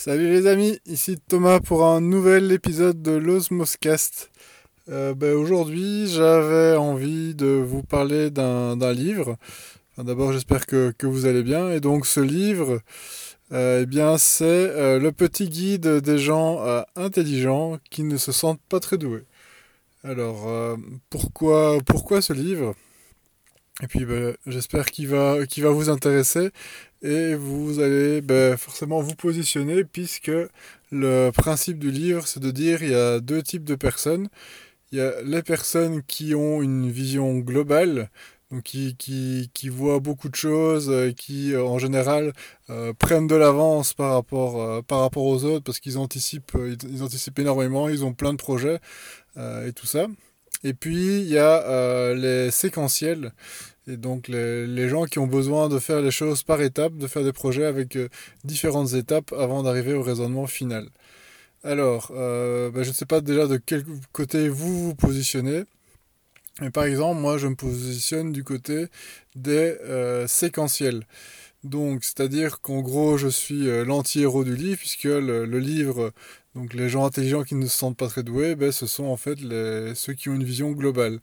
Salut les amis, ici Thomas pour un nouvel épisode de l'Osmoscast. Euh, ben, Aujourd'hui, j'avais envie de vous parler d'un livre. D'abord, j'espère que, que, vous allez bien. Et donc, ce livre, euh, eh bien, c'est euh, le petit guide des gens intelligents qui ne se sentent pas très doués. Alors, pourquoi, pourquoi ce livre? Et puis, ben, j'espère qu'il va, qu'il va vous intéresser et vous allez ben, forcément vous positionner puisque le principe du livre c'est de dire il y a deux types de personnes. Il y a les personnes qui ont une vision globale, donc qui, qui, qui voient beaucoup de choses, qui en général euh, prennent de l'avance par rapport, euh, par rapport aux autres parce qu'ils anticipent, ils, anticipent énormément, ils ont plein de projets euh, et tout ça. Et puis il y a euh, les séquentiels. Et donc les, gens qui ont besoin de faire les choses par étapes, de faire des projets avec euh, différentes étapes avant d'arriver au raisonnement final. Alors, euh, ben je ne sais pas déjà de quel côté vous vous positionnez. Mais par exemple, moi je me positionne du côté des euh, séquentiels. Donc, c'est-à-dire qu'en gros, je suis l'anti-héros du livre, puisque le, le, livre, donc les gens intelligents qui ne se sentent pas très doués, ben, ce sont en fait les, ceux qui ont une vision globale.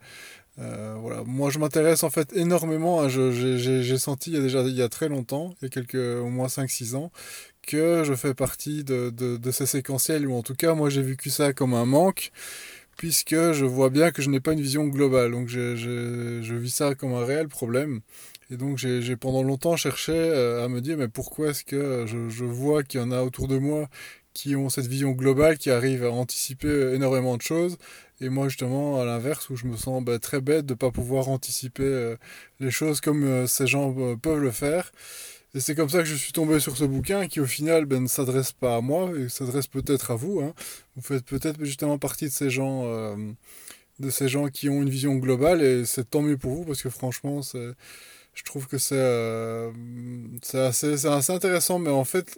Euh, voilà. Moi, je m'intéresse en fait énormément. Hein, J'ai senti il y a déjà il y a très longtemps, il y a quelques au moins 5-6 ans, que je fais partie de, de, de, ces séquentiels, ou en tout cas, moi, j'ai vécu ça comme un manque, puisque je vois bien que je n'ai pas une vision globale. Donc, je, je, je, vis ça comme un réel problème. Et donc, j'ai pendant longtemps cherché euh, à me dire, mais pourquoi est-ce que je, je vois qu'il y en a autour de moi qui ont cette vision globale, qui arrivent à anticiper énormément de choses, et moi justement à l'inverse où je me sens bah, très bête de ne pas pouvoir anticiper euh, les choses comme euh, ces gens euh, peuvent le faire. Et c'est comme ça que je suis tombé sur ce bouquin qui au final ben, ne s'adresse pas à moi, et s'adresse peut-être à vous. Hein. Vous faites peut-être justement partie de ces gens, de ces gens qui ont une vision globale, et c'est tant mieux pour vous parce que franchement, je trouve que c'est assez, assez intéressant, mais en fait,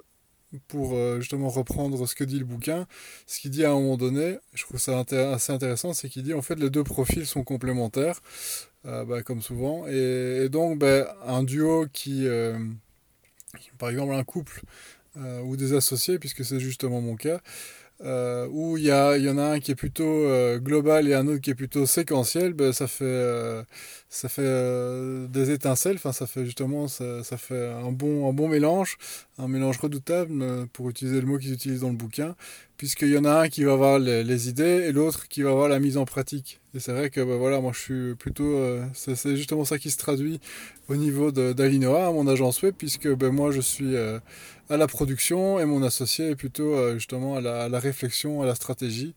pour euh, justement reprendre ce que dit le bouquin, ce qu'il dit à un moment donné, je trouve ça assez intéressant, c'est qu'il dit en fait les deux profils sont complémentaires, euh, bah, comme souvent, et, donc bah, un duo qui, euh, par exemple un couple ou des associés, puisque c'est justement mon cas, euh, où il y, y en a un qui est plutôt euh, global et un autre qui est plutôt séquentiel, ben, ça fait, euh, ça fait des étincelles, enfin, ça fait justement ça, ça, fait un bon, un bon mélange, un mélange redoutable, pour utiliser le mot qu'ils utilisent dans le bouquin, puisqu'il y en a un qui va avoir les, idées et l'autre qui va avoir la mise en pratique. Et c'est vrai que ben, voilà, moi je suis plutôt. Euh, c'est justement ça qui se traduit au niveau d'Alinoa, mon agence web, puisque ben, moi je suis à la production et mon associé est plutôt euh, justement à la, réflexion, à la stratégie.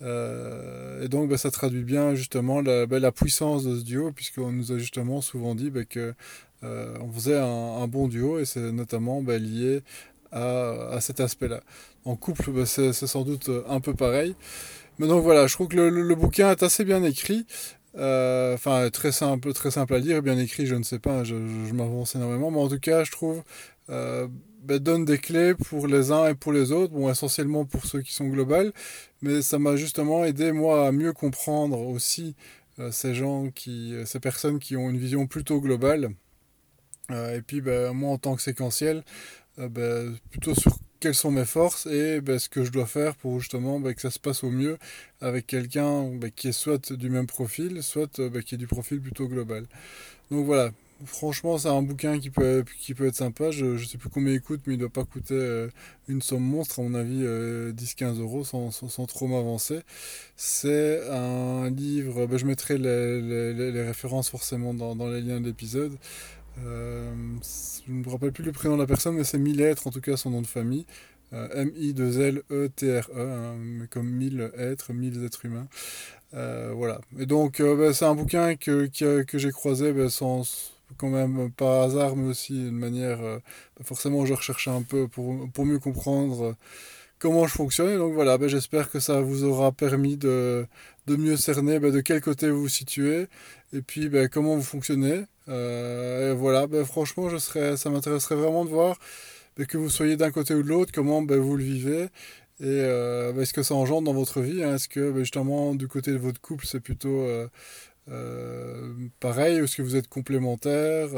Euh, et donc bah, ça traduit bien justement la, bah, la puissance de ce duo puisqu'on nous a justement souvent dit bah, que euh, on faisait un, bon duo et c'est notamment bah, lié à, cet aspect-là. En couple, bah, c'est sans doute un peu pareil. Mais donc voilà, je trouve que le, bouquin est assez bien écrit. Euh, enfin, euh, très simple, très simple à lire, bien écrit, je ne sais pas, je, m'avance énormément, mais en tout cas, je trouve euh, ben, donne des clés pour les uns et pour les autres, bon, essentiellement pour ceux qui sont globales, mais ça m'a justement aidé, moi, à mieux comprendre aussi euh, ces gens qui, euh, ces personnes qui ont une vision plutôt globale. Euh, et puis, ben, moi, en tant que séquentiel, euh, ben, plutôt sur quelles sont mes forces et ben, ce que je dois faire pour justement ben, que ça se passe au mieux avec quelqu'un ben, qui est soit du même profil, soit ben, qui est du profil plutôt global. Donc voilà, franchement, c'est un bouquin qui peut, qui peut être sympa. Je ne sais plus combien il coûte, mais il ne doit pas coûter euh, une somme monstre, à mon avis, euh, 10-15 euros sans, sans, trop m'avancer. C'est un livre, je mettrai les, références forcément dans les liens de l'épisode. Euh, je ne me rappelle plus le prénom de la personne, mais c'est Millettre, en tout cas son nom de famille. Euh, M-I-2-L-E-T-R-E, -E, hein, comme mille êtres, mille êtres humains. Euh, voilà. Et donc, bah, c'est un bouquin que, que, j'ai croisé bah, sans, quand même par hasard, mais aussi d'une manière. Euh, forcément, je recherchais un peu pour, pour mieux comprendre comment je fonctionne. Donc voilà, bah, j'espère que ça vous aura permis de, de mieux cerner bah, de quel côté vous vous situez et puis bah, comment vous fonctionnez. Euh, et voilà, bah, franchement, je serais, ça m'intéresserait vraiment de voir bah, que vous soyez d'un côté ou de l'autre, comment bah, vous le vivez. Et euh, bah, est-ce que ça engendre dans votre vie hein? Est-ce que bah, justement du côté de votre couple c'est plutôt euh, Euh, pareil, est-ce que vous êtes complémentaires?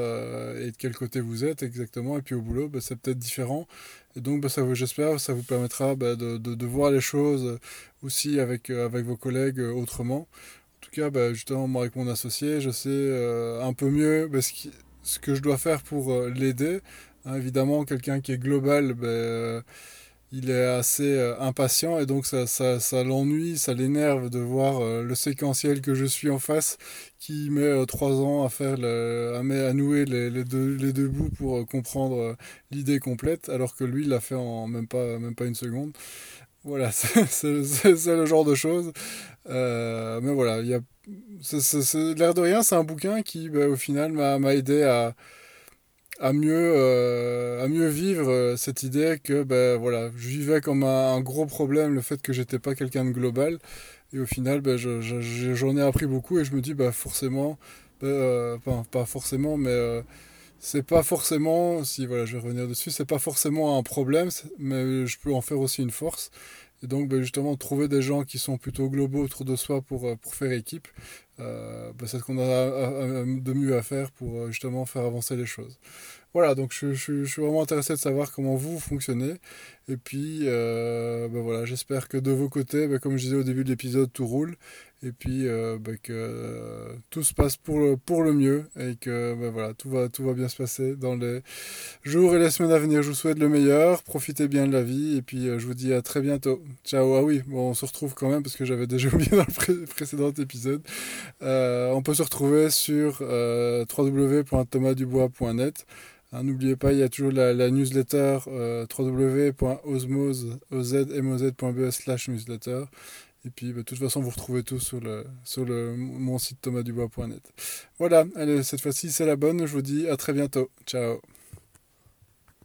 Et de quel côté vous êtes exactement? Et puis au boulot, bah, c'est peut-être différent. Et donc, ça, j'espère, ça vous permettra de, de, de, voir les choses aussi avec, avec vos collègues autrement. En tout cas, bah, justement, moi, avec mon associé, je sais un peu mieux ce, qui, ce, que je dois faire pour l'aider. Hein, évidemment, quelqu'un qui est global, ben, il est assez euh, impatient et donc ça, ça, l'ennuie, ça l'énerve de voir euh, le séquentiel que je suis en face qui met euh, trois ans à faire à, nouer les, les, deux, les deux bouts pour comprendre l'idée complète alors que lui il l'a fait en même pas, même pas une seconde. Voilà, c'est le genre de choses. mais voilà, il l'air de rien, c'est un bouquin qui, ben, au final, m'a aidé à, à mieux, euh, à mieux vivre euh, cette idée que ben, voilà, je vivais comme un, gros problème le fait que j'étais pas quelqu'un de global. Et au final, ben, j'en je, ai appris beaucoup et je me dis forcément, euh, pas forcément, mais c'est pas forcément, si voilà, je vais revenir dessus, c'est pas forcément un problème, mais je peux en faire aussi une force. Et donc, ben, justement, trouver des gens qui sont plutôt globaux autour de soi pour, euh, pour faire équipe, euh, ben, c'est ce qu'on a de mieux à faire pour euh, justement faire avancer les choses. Voilà, donc je, suis vraiment intéressé de savoir comment vous fonctionnez. Et puis, ben voilà, j'espère que de vos côtés, comme je disais au début de l'épisode, tout roule. Et puis, que tout se passe pour le, pour le mieux et que voilà, tout, va, tout va bien se passer dans les jours et les semaines à venir. Je vous souhaite le meilleur, profitez bien de la vie et puis je vous dis à très bientôt. Ciao, ah oui, bon, on se retrouve quand même parce que j'avais déjà oublié dans le précédent épisode. Euh, on peut se retrouver sur euh, www.thomasdubois.net. Hein, n'oubliez pas, il y a toujours la, newsletter euh, www.osmose.be slash newsletter. Et puis, bah, de toute façon, vous retrouvez tout sur, le, sur le, mon site thomasdubois.net. Voilà, allez, cette fois-ci, c'est la bonne. Je vous dis à très bientôt. Ciao